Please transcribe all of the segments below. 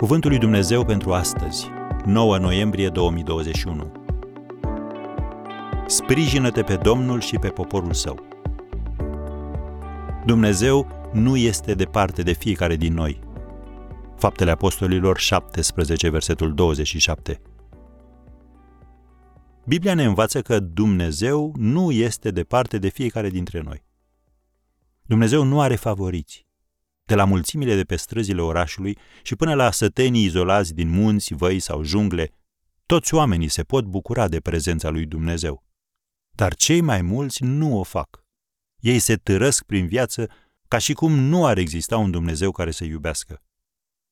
Cuvântul lui Dumnezeu pentru astăzi, 9 noiembrie 2021. Sprijină-te pe Domnul și pe poporul său. Dumnezeu nu este departe de fiecare din noi. Faptele Apostolilor 17, versetul 27. Biblia ne învață că Dumnezeu nu este departe de fiecare dintre noi. Dumnezeu nu are favoriți de la mulțimile de pe străzile orașului și până la sătenii izolați din munți, văi sau jungle, toți oamenii se pot bucura de prezența lui Dumnezeu. Dar cei mai mulți nu o fac. Ei se târăsc prin viață ca și cum nu ar exista un Dumnezeu care să iubească.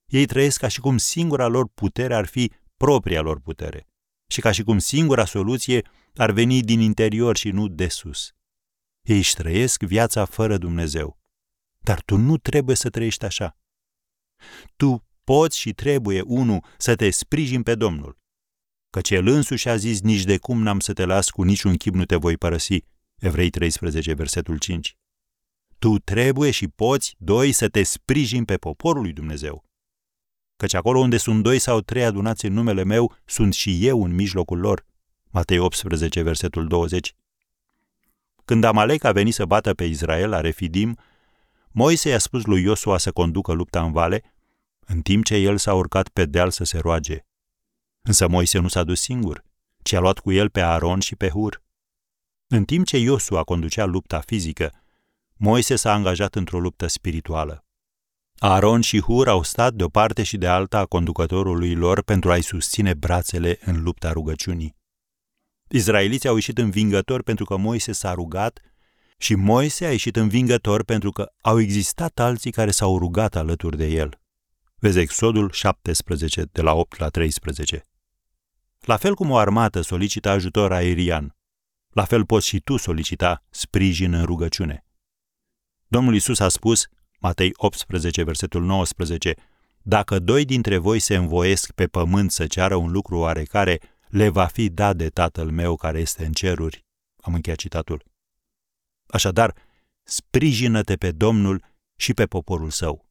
Ei trăiesc ca și cum singura lor putere ar fi propria lor putere și ca și cum singura soluție ar veni din interior și nu de sus. Ei își trăiesc viața fără Dumnezeu. Dar tu nu trebuie să trăiești așa. Tu poți și trebuie, unu, să te sprijin pe Domnul. Căci El însuși a zis, nici de cum n-am să te las, cu niciun chip nu te voi părăsi. Evrei 13, versetul 5. Tu trebuie și poți, doi, să te sprijin pe poporul lui Dumnezeu. Căci acolo unde sunt doi sau trei adunați în numele meu, sunt și eu în mijlocul lor. Matei 18, versetul 20. Când Amalek a venit să bată pe Israel la Refidim, Moise i-a spus lui Iosua să conducă lupta în vale, în timp ce el s-a urcat pe deal să se roage. Însă Moise nu s-a dus singur, ci a luat cu el pe Aaron și pe Hur. În timp ce Iosua conducea lupta fizică, Moise s-a angajat într-o luptă spirituală. Aaron și Hur au stat de o parte și de alta a conducătorului lor pentru a-i susține brațele în lupta rugăciunii. Izraeliții au ieșit învingători pentru că Moise s-a rugat și Moise a ieșit învingător pentru că au existat alții care s-au rugat alături de el. Vezi Exodul 17, de la 8 la 13. La fel cum o armată solicită ajutor aerian, la fel poți și tu solicita sprijin în rugăciune. Domnul Isus a spus, Matei 18, versetul 19, Dacă doi dintre voi se învoiesc pe pământ să ceară un lucru oarecare, le va fi dat de Tatăl meu care este în ceruri. Am încheiat citatul. Așadar, sprijină-te pe Domnul și pe poporul său.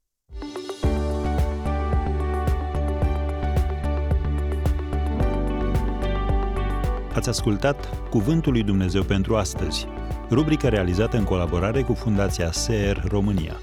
Ați ascultat Cuvântul lui Dumnezeu pentru astăzi, rubrica realizată în colaborare cu Fundația SER România.